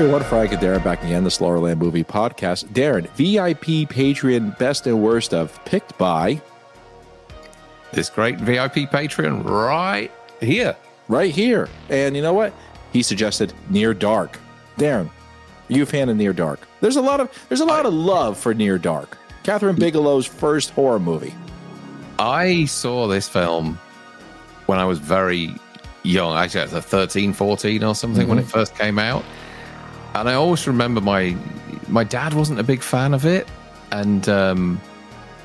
Everyone. Frank and Darren back again, the Slaughtered Lamb Movie Podcast. Darren, VIP Patreon Best and Worst of, picked by This great VIP Patreon right here. right here. And you know what? He suggested Near Dark. Darren, are you a fan of Near Dark? There's a lot of there's a lot of love for Near Dark. Kathryn Bigelow's first horror movie. I saw this film when I was very young. Actually, I was 13, 14 or something when it mm-hmm. first came out. And I always remember my my dad wasn't a big fan of it. And um,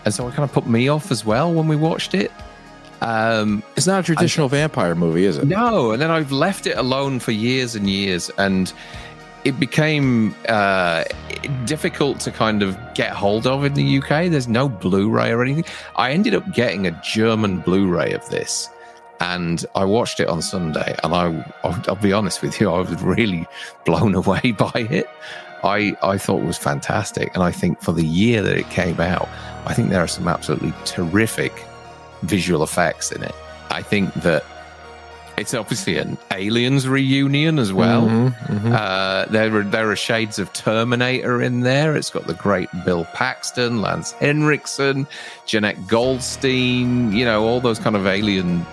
and so it kind of put me off as well when we watched it. Um, It's not a traditional vampire movie, is it? No, and then I've left it alone for years and years, and it became uh, difficult to kind of get hold of in the UK. There's no Blu-ray or anything. I ended up getting a German Blu-ray of this, and I watched it on Sunday. And I, I'll, be honest with you, I was really blown away by it. I I thought it was fantastic, and I think for the year that it came out, I think there are some absolutely terrific visual effects in it. I think that it's obviously an aliens reunion as well. Mm-hmm, Uh, there are there are shades of Terminator in there. It's got the great Bill Paxton, Lance Henriksen, Jenette Goldstein. You know all those kind of alien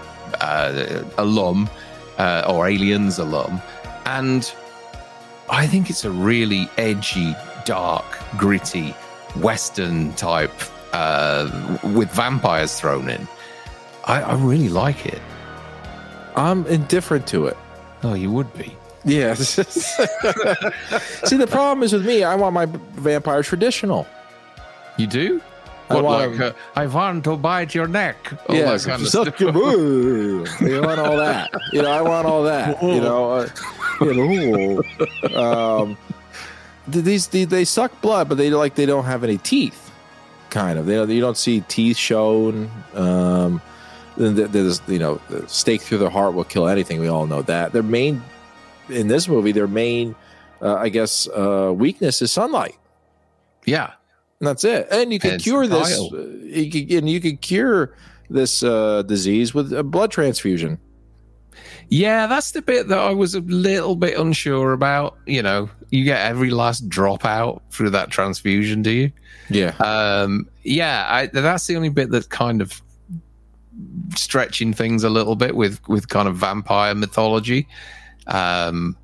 uh, alum uh, or aliens alum, and I think it's a really edgy, dark, gritty western type uh, with vampires thrown in. I, I really like it. I'm indifferent to it. Oh, you would be. Yeah. See, the problem is with me, I want my vampire traditional. You do? I want like, to- uh, I want to bite your neck. All yeah, that kind of suck your boo. You want all that. You know, I want all that. You know, uh, you know. Um, these they, they suck blood, but they like they don't have any teeth. Kind of. They don't, you don't see teeth shown. Um, then there's you know, the stake through the heart will kill anything. We all know that. Their main in this movie, their main, uh, I guess, uh, weakness is sunlight. Yeah. And that's it. And you can And cure this. uh, You can, and you can cure this uh, disease with a blood transfusion. Yeah, that's the bit that I was a little bit unsure about. You know, you get every last drop out through that transfusion, do you? Yeah. Um, yeah, I, that's the only bit that's kind of stretching things a little bit with with kind of vampire mythology. Um,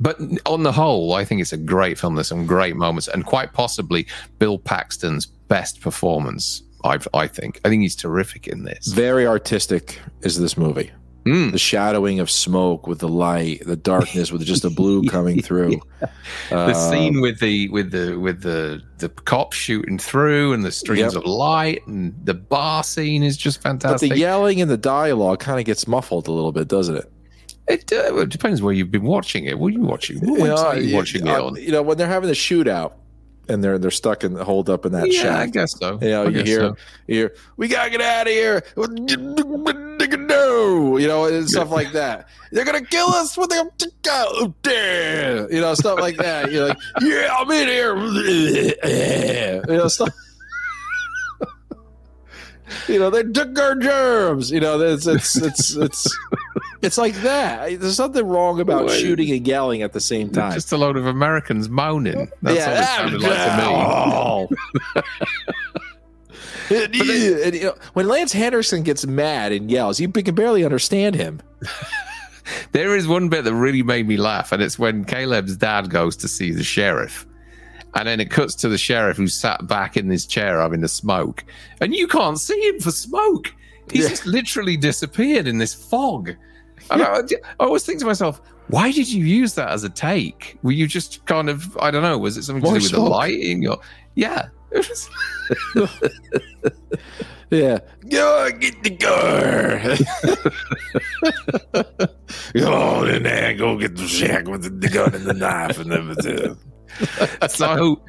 but on the whole, I think it's a great film. There's some great moments, and quite possibly Bill Paxton's best performance. I I think I think he's terrific in this. Very artistic is this movie. Mm. The shadowing of smoke with the light, the darkness with just the blue coming through. the Uh, scene with the with the with the the cops shooting through and the streams Yep. of light and the bar scene is just But fantastic. the yelling and the dialogue kind of gets muffled a little bit, doesn't it? It, uh, it depends where you've been watching it. What are you watching? What You website are you watching it uh, on? You know, when they're having the shootout and they're they're stuck in the hold up in that yeah, I guess so. You know, I you hear, so. you hear, we gotta get out of here. No, you know, and stuff like that. They're gonna kill us when they go there. You know, stuff like that. You're like, yeah, I'm in here. You know, stuff. You know, they took our germs. You know, it's it's it's it's it's like that. There's nothing wrong about Wait. shooting and yelling at the same time. Just a load of Americans moaning. That's all it sounded like to me. Oh. And, you- and, you know, when Lance Henderson gets mad and yells, you can barely understand him. There is one bit that really made me laugh, and it's when Caleb's dad goes to see the sheriff. And then it cuts to the sheriff who's sat back in his chair having a smoke. And you can't see him for smoke. He's Yeah. just literally disappeared in this fog. And I, I always think to myself, why did you use that as a take? Were you just kind of, I don't know, was it something More to do with smoke. the lighting? Or Yeah. Yeah. Go get the car. go on in there. Go get the shack with the gun and the knife and everything. so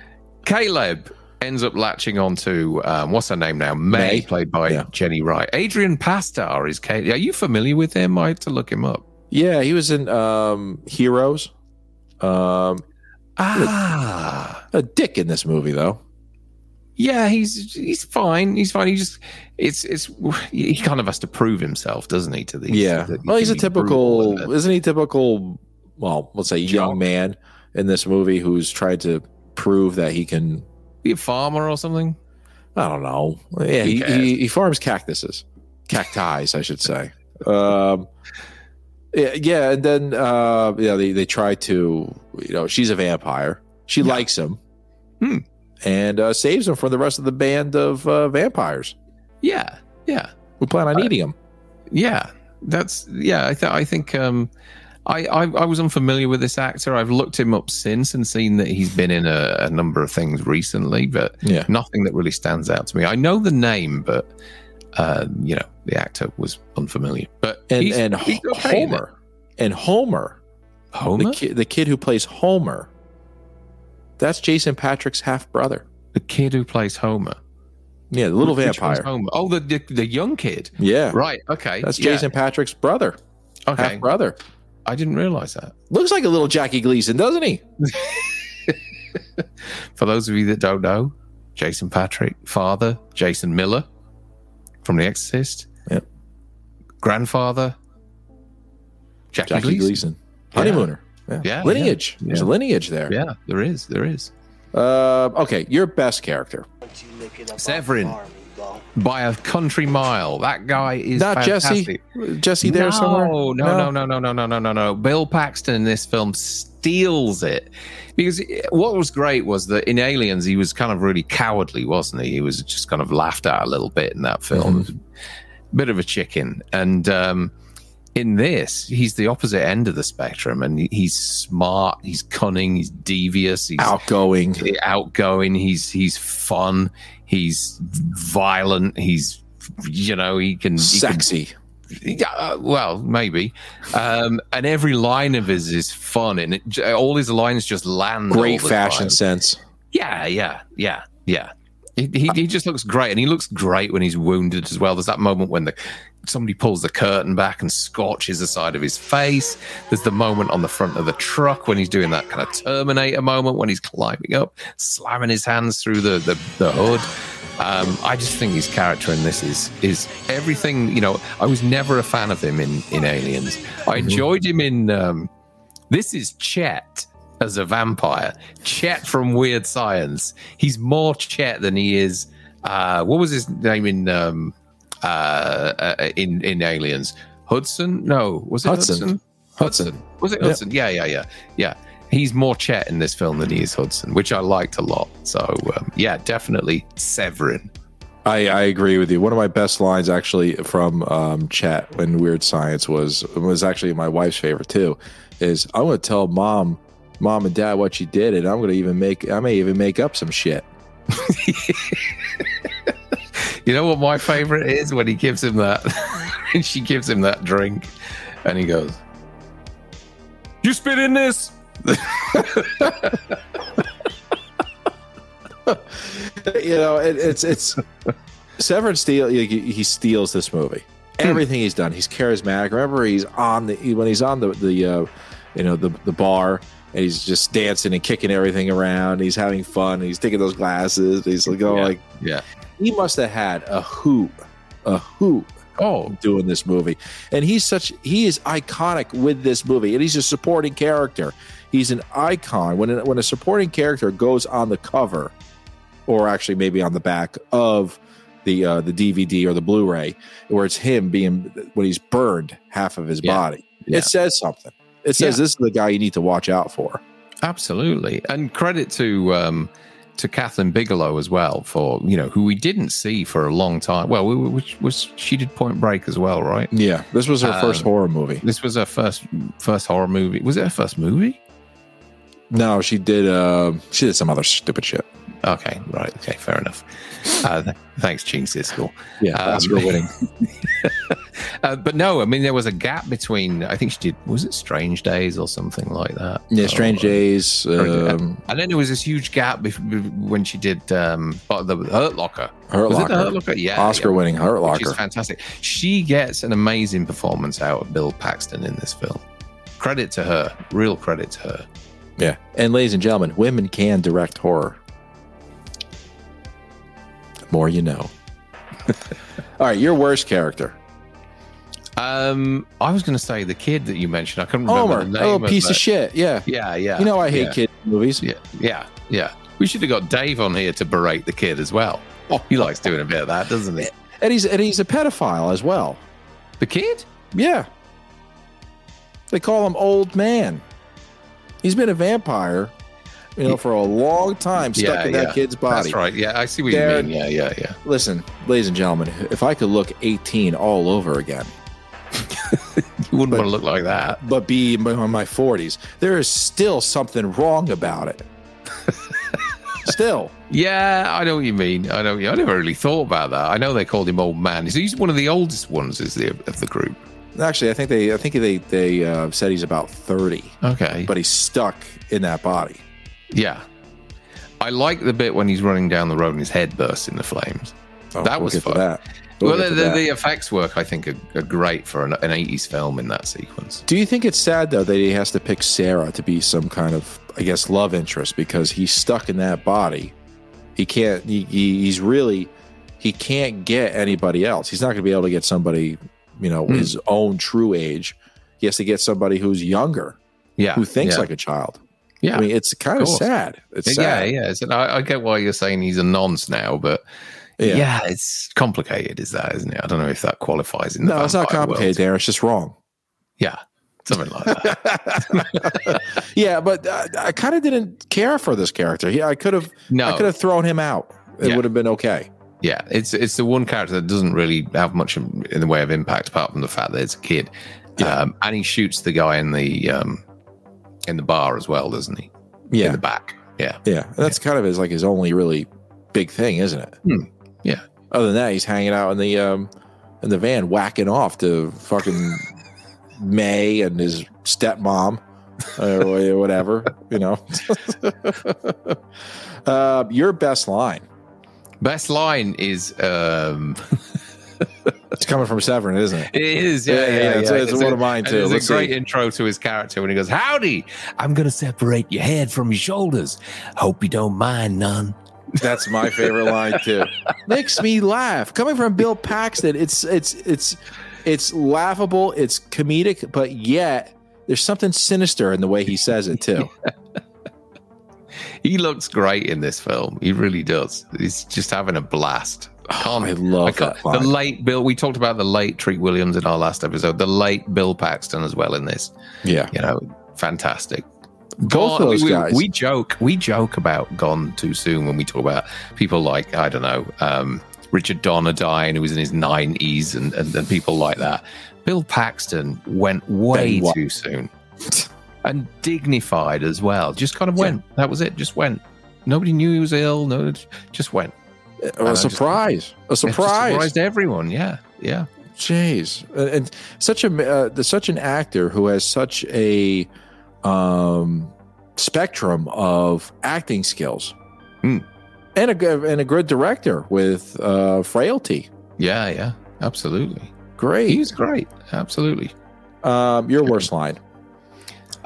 Caleb ends up latching onto um, what's her name now? May, May. played by Yeah. Jenny Wright. Adrian Pasdar is Caleb. Are you familiar with him? I had to look him up. Yeah, he was in um, Heroes. Um, Ah, a dick in this movie, though. yeah, he's he's fine. He's fine. He just it's it's he kind of has to prove himself, doesn't he? To these, Yeah. Well, he's a can be brutal typical, isn't he typical, well, let's say young man in this movie who's tried to prove that he can. Be a farmer or something. I don't know. Yeah, he, he, he farms cactuses, cacti, I should say. Um, yeah, yeah, and then uh, yeah, they they try to, you know, she's a vampire. She Yeah. likes him, Hmm. and uh, saves him from the rest of the band of uh, vampires Yeah, yeah. We plan on Uh, eating him. Yeah, that's yeah. I th- I think um, I, I I was unfamiliar with this actor. I've looked him up since and seen that he's been in a, a number of things recently, but Yeah. nothing that really stands out to me. I know the name, but uh, you know the actor was unfamiliar. But And he's- and he's okay. Homer, and Homer, Homer, the kid, the kid who plays Homer, that's Jason Patric's half brother. the kid who plays Homer, Yeah, the little Which vampire. Homer. Oh, the, the the young kid. Yeah, Right. Okay. that's yeah, Jason Patric's brother, Okay. half brother. I didn't realize that. Looks like a little Jackie Gleason, doesn't he? For those of you that don't know, Jason Patric, father, Jason Miller from The Exorcist. Yep. Grandfather, Jackie, Jackie Gleason. Gleason, honeymooner. Yeah, Yeah, lineage. yeah, There's a lineage there. Yeah, there is. There is. Uh, okay, your best character. Severen. By a country mile. That guy is Not fantastic. Jesse. Jesse there no, somewhere. No, no, no, no, no, no, no, no, no. Bill Paxton in this film steals it because what was great was that in Aliens he was kind of really cowardly, wasn't he? He was just kind of laughed at a little bit in that film, bit of a chicken. And um, in this, he's the opposite end of the spectrum, and he's smart, he's cunning, he's devious, he's Outgoing. outgoing. He's he's fun. He's violent. He's you know he can he can Sexy. yeah, uh, well, maybe. Um, and every line of his is fun, and it, all his lines just land. Great fashion time. sense. Yeah, yeah, yeah, yeah. He, he, he just looks great, and he looks great when he's wounded as well. There's that moment when the somebody pulls the curtain back and scorches the side of his face. There's the moment on the front of the truck when he's doing that kind of Terminator moment when he's climbing up, slamming his hands through the the, the hood. Um, I just think his character in this is is everything. You know, I was never a fan of him in in Aliens. I enjoyed him in. Um, this is Chet as a vampire. Chet from Weird Science. He's more Chet than he is. Uh, what was his name in um, uh, uh, in in Aliens? Hudson? No, was it Hudson. Hudson? Hudson. Was it. Hudson? Yeah, yeah, yeah, yeah. He's more Chet in this film than he is Hudson, which I liked a lot. So um, yeah, definitely Severen. I, I agree with you. One of my best lines actually from um, Chet when Weird Science was was actually my wife's favorite too. Is I'm going to tell mom, mom and dad what you did, and I'm going to even make I may even make up some shit. You know what my favorite is when he gives him that, and she gives him that drink, and he goes, "You spit in this." you know, it, it's it's Severen Steele. He, he steals this movie. Everything he's done, he's charismatic. Remember, he's on the when he's on the the uh, you know the the bar and he's just dancing and kicking everything around. He's having fun. He's taking those glasses. He's like, oh, Yeah. like Yeah. He must have had a hoot, a hoot Oh, doing this movie. And he's such he is iconic with this movie, and he's a supporting character. He's an icon. When when a supporting character goes on the cover, or actually maybe on the back of the uh, the DVD or the Blu-ray, where it's him being when he's burned half of his Yeah. body, Yeah. it says something. It says Yeah. this is the guy you need to watch out for. absolutely. And credit to um, to Kathleen Bigelow as well for you know who we didn't see for a long time. Well, we, which was she did Point Break as well, right? Yeah, this was her first Um, horror movie. This was her first first horror movie. Was it her first movie? No, she did. Uh, she did some other stupid shit. Okay, right. Okay, fair enough. Uh, th- thanks, Gene Siskel. Yeah, Um, Oscar winning. Uh, but no, I mean there was a gap between. I think she did. Was it Strange Days or something like that? Yeah, Strange Or- Days. Um, And then there was this huge gap when she did um, but the Hurt Locker. Hurt was it the Locker. Hurt Locker? Yeah, Oscar yeah, winning Hurt Locker. She's fantastic. She gets an amazing performance out of Bill Paxton in this film. Credit to her. Real credit to her. Yeah. And ladies and gentlemen, women can direct horror. The more you know. All right, your worst character. Um, I was going to say the kid that you mentioned. I couldn't remember Homer, the a name. little piece that. of shit. Yeah. Yeah, yeah. You know I hate yeah, kid movies. Yeah, yeah, yeah. We should have got Dave on here to berate the kid as well. Oh. He likes doing a bit of that, doesn't he? And he's and he's a pedophile as well. The kid? Yeah. They call him old man. He's been a vampire, you know, for a long time, stuck Yeah, in that yeah. kid's body. That's right. Yeah, I see what Darren- you mean. Yeah, yeah, yeah. Listen, ladies and gentlemen, if I could look 18 all over again, You wouldn't want to look like that. but be in my 40s, there is still something wrong about it. still. Yeah, I know what you mean. I know. I never really thought about that. I know they called him old man. He's- one of the oldest ones, is the of the group. Actually, I think they I think they they uh, said he's about 30, Okay. but he's stuck in that body. Yeah. I like the bit when he's running down the road and his head bursts into flames. Oh, That we'll was fun. that. We'll well, the, the, the effects work, I think, are, are great for an, an 80s film in that sequence. Do you think it's sad though that he has to pick Sarah to be some kind of, I guess, love interest because he's stuck in that body? He can't. He, he, he's really. He can't get anybody else. He's not going to be able to get somebody, you know, Hmm. his own true age. He has to get somebody who's younger, Yeah. who thinks yeah. like a child. Yeah. I mean, it's kind of course. sad. It's yeah, sad. yeah. So I, I get why you're saying he's a nonce now, but Yeah. yeah. it's complicated, is that, isn't it? I don't know if that qualifies in the No, it's not complicated. Darren. It's just wrong. Yeah, something like that. yeah, but uh, I kind of didn't care for this character. Yeah, I could have, No, I could have thrown him out. It Yeah. would have been okay. yeah, it's it's the one character that doesn't really have much in the way of impact apart from the fact that it's a kid. Yeah. Um, and he shoots the guy in the um, in the bar as well, doesn't he? Yeah, in the back. Yeah. yeah. That's kind of his like his only really big thing, isn't it? Hmm. Yeah. Other than that, he's hanging out in the um in the van, whacking off to fucking May and his stepmom or whatever. You know. uh, your best line. Best line is um, It's coming from Severen, isn't it? It is, yeah, Yeah, yeah, yeah, yeah. it's- it's a- one of mine, too. It's Let's a great see. intro to his character when he goes, "Howdy, I'm going to separate your head from your shoulders. Hope you don't mind none." That's my favorite line too. Makes me laugh. Coming from Bill Paxton, it's it's it's it's laughable, it's comedic, but yet there's something sinister in the way he says it too. He looks great in this film. He really does. He's just having a blast. Oh, I love can't- that the late Bill. We talked about the late Treat Williams in our last episode. The late Bill Paxton as well in this. Yeah. You know, fantastic. Both Gone- those we, guys. We joke, we joke about Gone Too Soon when we talk about people like I don't know, um, Richard Donner dying, who was in his nineties, and, and and people like that. Bill Paxton went way too soon, and dignified as well. Just kind of went. That was it. Just went. Nobody knew he was ill. No, just went. a just- surprise. A surprise. surprised everyone. Yeah, yeah. Jeez. And, and such a uh, there's such an actor who has such a um spectrum of acting skills. Hmm. And a good and a good director with uh frailty. Yeah, yeah, absolutely. Great. He's great. Absolutely. Um, your worst line.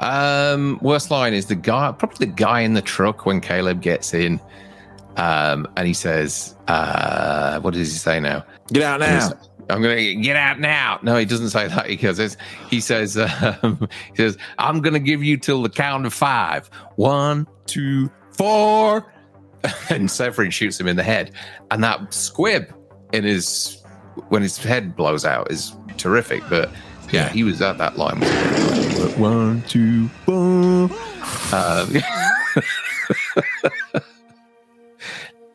Um, worst line is the guy, probably the guy in the truck when Caleb gets in, um, and he says, uh, "What does he say now?" Get out now. I'm gonna get out now. No, he doesn't say that because it's, he says, um, he says, "I'm gonna give you till the count of five. One, two, four. and Severen shoots him in the head, and that squib in his when his head blows out is terrific. But yeah, Yeah. he was at that line. One, two, four. Um,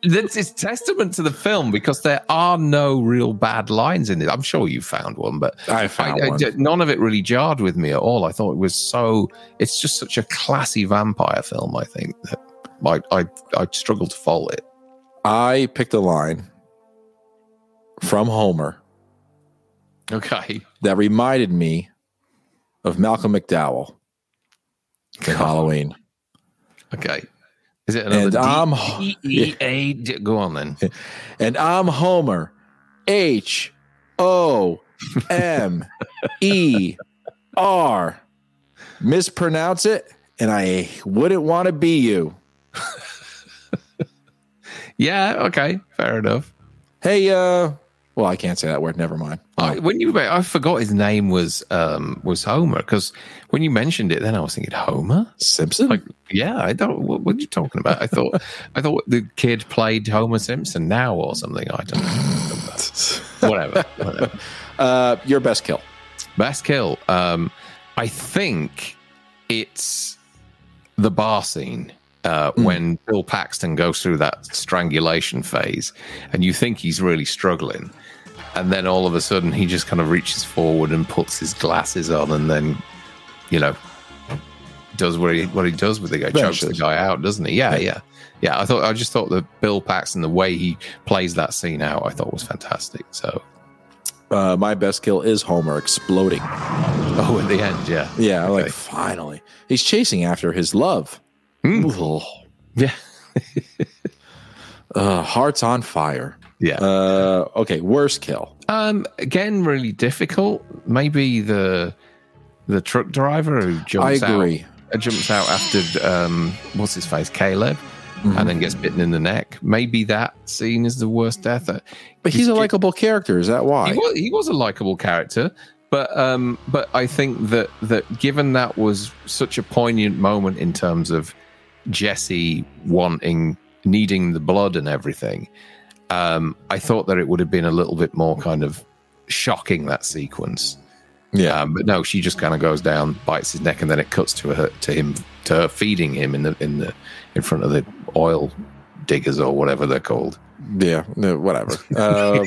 That's it's testament to the film because there are no real bad lines in it. I'm sure you found one, but I I, found I- one. none of it really jarred with me at all. I thought it was so. It's just such a classy vampire film. I think that I I, I struggle to follow it. I picked a line from Homer Okay, that reminded me of Malcolm McDowell in Halloween. okay. Is it And another I'm D E A? D- Go on then. and I'm Homer. H O M E R. Mispronounce it, and I wouldn't want to be you. Yeah. Okay. Fair enough. Hey, uh, Well, I can't say that word. Never mind. I, when you, I forgot his name was um, was Homer because when you mentioned it, then I was thinking Homer Simpson. Like, yeah, I don't. What, what are you talking about? I thought, I thought the kid played Homer Simpson now or something. I don't know. whatever. whatever. uh, your best kill. Best kill. Um, I think it's the bar scene uh, Hmm. when Bill Paxton goes through that strangulation phase, and you think he's really struggling, and then all of a sudden he just kind of reaches forward and puts his glasses on, and then you know does what he what he does with the guy, chokes the guy out, doesn't he? Yeah, yeah, yeah. I thought I just thought that Bill Paxton, the way he plays that scene out, I thought was fantastic. So, Uh, my best kill is Homer exploding. oh, at the end, yeah, Yeah, Okay. like finally, he's chasing after his love. Ugh. yeah, Uh, hearts on fire. yeah. Uh, okay, worst kill. Um, again, really difficult. Maybe the the truck driver who I jumps agree. out uh, jumps out after um, what's his face, Caleb, Mhm. and then gets bitten in the neck. Maybe that scene is the worst death. Uh, But he's a likable character. Is that why? He was, he was a likable character, but um, but I think that that given that was such a poignant moment in terms of Jesse wanting needing the blood and everything, um, I thought that it would have been a little bit more kind of shocking that sequence. yeah. Um, but no, she just kind of goes down, bites his neck, and then it cuts to her to him to her feeding him in the in the in front of the oil diggers or whatever they're called. Yeah, no, whatever. Um,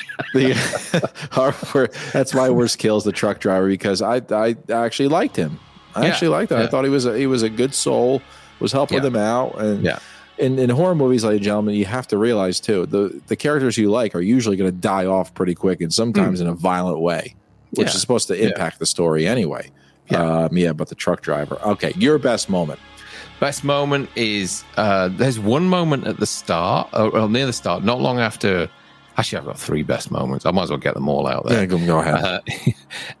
the, our, that's my worst kill is the truck driver because I I actually liked him. I Yeah, actually liked him. I thought he was a, he was a good soul. Was helping Yeah. them out, and Yeah. In, in horror movies, ladies and gentlemen, you have to realize too the the characters you like are usually going to die off pretty quick, and sometimes in a violent way, which Yeah. is supposed to Yeah. impact the story anyway. Yeah. Um, yeah, but the truck driver. Okay, your best moment. Best moment is uh, there's one moment at the start, or, or near the start, not long after. Actually, I've got three best moments. I might as well get them all out there. Yeah, go, go ahead. Uh,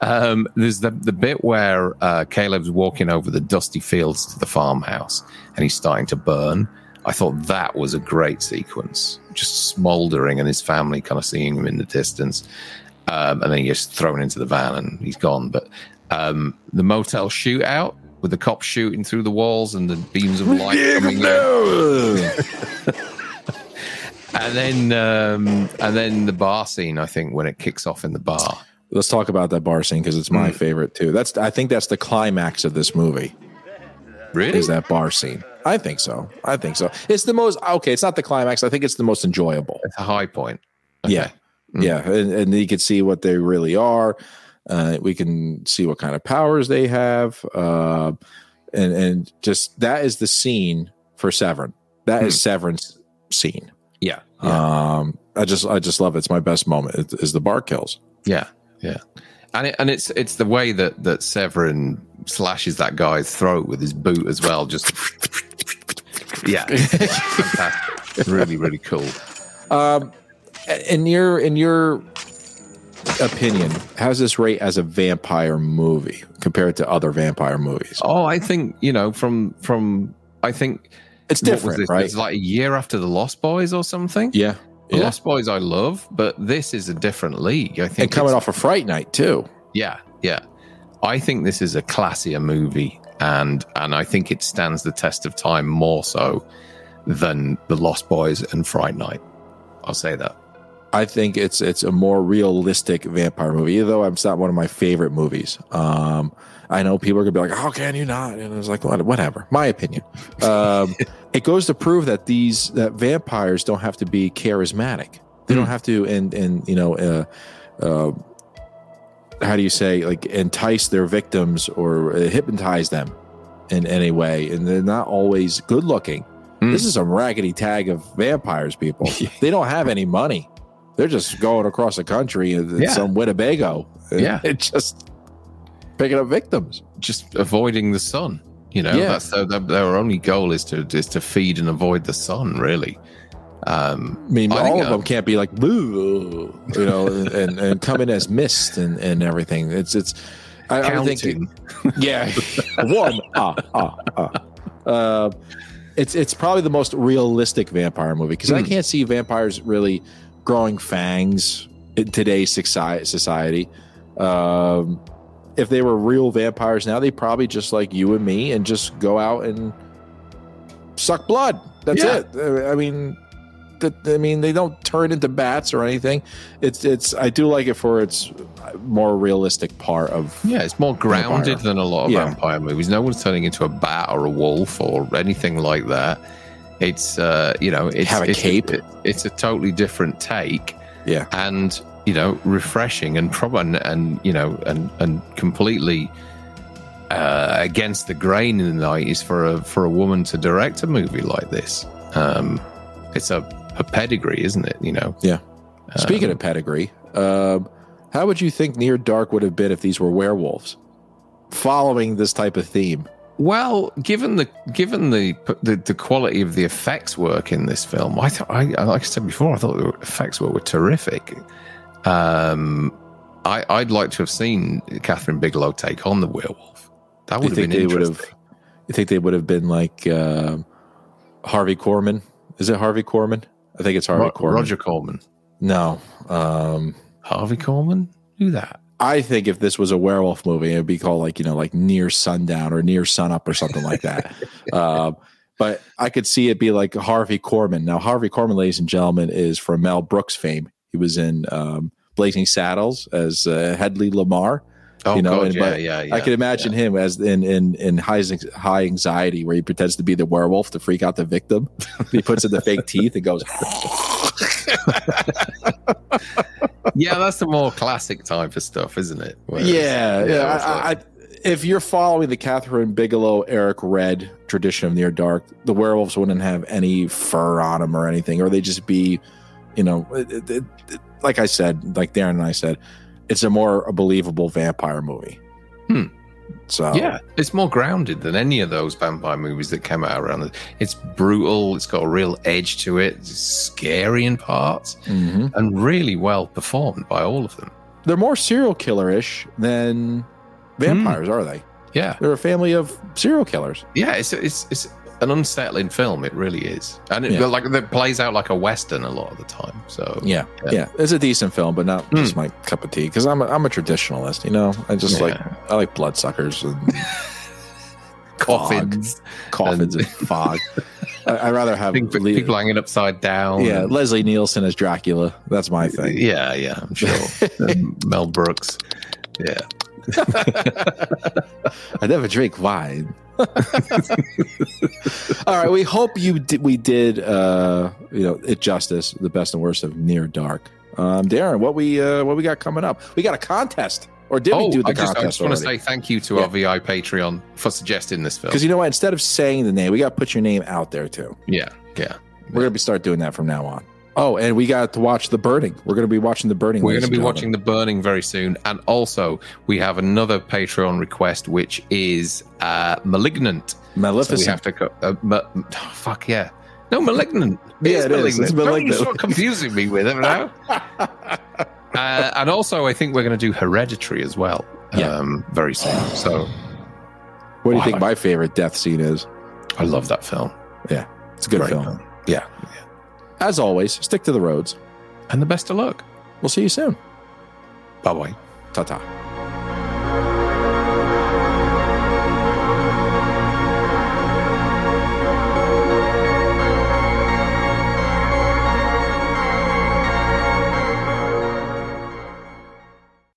um, there's the the bit where uh, Caleb's walking over the dusty fields to the farmhouse, and he's starting to burn. I thought that was a great sequence, just smoldering, and his family kind of seeing him in the distance, um, and then he gets thrown into the van and he's gone. But um, the motel shootout with the cops shooting through the walls and the beams of light coming out and then um, and then the bar scene. I think when it kicks off in the bar. Let's talk about that bar scene because it's my Mm. favorite too. That's I think that's the climax of this movie. Really? Is that bar scene? I think so. I think so. It's the most okay. It's not the climax. I think it's the most enjoyable. It's a high point. Yeah, Mm. yeah, and, and you can see what they really are. Uh, we can see what kind of powers they have, uh, and and just that is the scene for Severen. That is Severen's scene. Yeah. Yeah. Um, I just I just love it. It's my best moment. It, is the bar kills. yeah. Yeah. And it, and it's it's the way that that Severen slashes that guy's throat with his boot as well. Just yeah, fantastic. really really cool. Um, in your in your opinion, how's this rate as a vampire movie compared to other vampire movies? Oh, I think you know from from I think It's different, right? It's like a year after the Lost Boys or something. Yeah, The yeah. Lost Boys I love, but this is a different league. I think and coming off of Fright Night too. Yeah, yeah. I think this is a classier movie, and and I think it stands the test of time more so than The Lost Boys and Fright Night. I'll say that. I think it's it's a more realistic vampire movie, even though it's not one of my favorite movies. Um, I know people are gonna be like, "How can you not?" And it's like, "What- whatever. My opinion. Um, it goes to prove that these that vampires don't have to be charismatic. They don't Hmm. have to, and and you know, uh, uh, how do you say, like entice their victims or hypnotize them in any way, and they're not always good looking. Hmm. This is some raggedy tag of vampires, people. they don't have any money. They're just going across the country in Yeah. some Winnebago. Yeah. It's just picking up victims. Just avoiding the sun. You know, Yeah. that's their, their, their only goal is to is to feed and avoid the sun. Really. Um, I mean, I all of uh, them can't be like boo, you know, and, and come in as mist and, and everything. It's it's. I, I think counting. yeah, one ah ah ah. Uh, it's it's probably the most realistic vampire movie because I Hmm. can't see vampires really growing fangs in today's society. Um, if they were real vampires now, they probably just like you and me and just go out and suck blood. That's Yeah. it. I mean, that I mean, they don't turn into bats or anything. It's it's. I do like it for its more realistic part of. Yeah, it's more grounded Vampire. than a lot of Yeah. vampire movies. No one's turning into a bat or a wolf or anything like that. It's uh, you know, it's Have a it's cape. it- it's a totally different take. Yeah. and you know, refreshing and probably and, and you know, and and completely uh, against the grain in the nineties for a for a woman to direct a movie like this. Um, it's a, a pedigree, isn't it? You know. Yeah. Speaking Um, of pedigree, um, how would you think Near Dark would have been if these were werewolves? Following this type of theme. Well, given the given the, the the quality of the effects work in this film, I thought, I, like I said before, I thought the effects work were terrific. Um, I, I'd like to have seen Kathryn Bigelow take on the werewolf. That would have think been they would interesting. have? You think they would have been like um Harvey Korman? Is it Harvey Korman? I think it's Harvey Ro- Korman. Roger Corman, No. Um, Harvey Korman, who that? I think if this was a werewolf movie, it'd be called like you know like Near Sundown or Near Sunup or something like that. um, but I could see it be like Harvey Korman. Now Harvey Korman, ladies and gentlemen, is from Mel Brooks fame. He was in um, Blazing Saddles as uh, Hedley Lamarr. Oh You know, God, and- yeah, yeah, yeah. I could imagine him as in in in high high anxiety, where he pretends to be the werewolf to freak out the victim. he puts in the fake teeth and goes. yeah, that's the more classic type of stuff, isn't it? Where it's- yeah, yeah. I, like- I, if you're following the Kathryn Bigelow, Eric Red tradition of Near Dark, the werewolves wouldn't have any fur on them or anything, or they just be, you know, it, it, it- like I said, like Darren and I said, it's a more a believable vampire movie. Hmm. So Yeah, it's more grounded than any of those vampire movies that came out around. The, it's brutal. It's got a real edge to it. It's scary in parts Mhm. and really well performed by all of them. they're more serial killer-ish than vampires, are they? Yeah, They're a family of serial killers. yeah. It's it's it's an unsettling film. It really is, and it Yeah. like it plays out like a western a lot of the time. So Yeah, Yeah. yeah, it's a decent film, but not just Hmm. my cup of tea. Because I'm a, I'm a traditionalist, you know. I just like I like bloodsuckers and coffins, coffins and fog. I, I'd rather have people, Le- people hanging upside down. yeah and- Leslie Nielsen as Dracula. That's my thing. yeah, yeah. I'm sure. And Mel Brooks. Yeah. I never drink wine. All right, we hope you did, we did uh, you know it justice. The best and worst of Near Dark. Um, Darren, what we uh, what we got coming up? We got a contest, or did we do the Oh, I just, contest? I just want to say thank you to Yeah. our VI Patreon for suggesting this film. because you know what? Instead of saying the name, we got to put your name out there too. yeah, yeah. We're gonna be start doing that from now on. Oh, and we got to watch The Burning. We're gonna be watching The Burning. We're going to be watching The Burning very soon. And also, we have another Patreon request, which is uh, Malignant. gentlemen. So we Maleficent. have to. Uh, ma- oh, fuck yeah. No, Malignant. Yeah, it is. It's Don't Malignant. stop confusing me with it now. uh, and also, I think we're going to do Hereditary as well Yeah. um, very soon. So what do you Wow. think my favorite death scene is? I love that film. Yeah. It's a good Great film. Yeah. As always, stick to the roads. And the best of luck. We'll see you soon. Bye bye. Ta ta.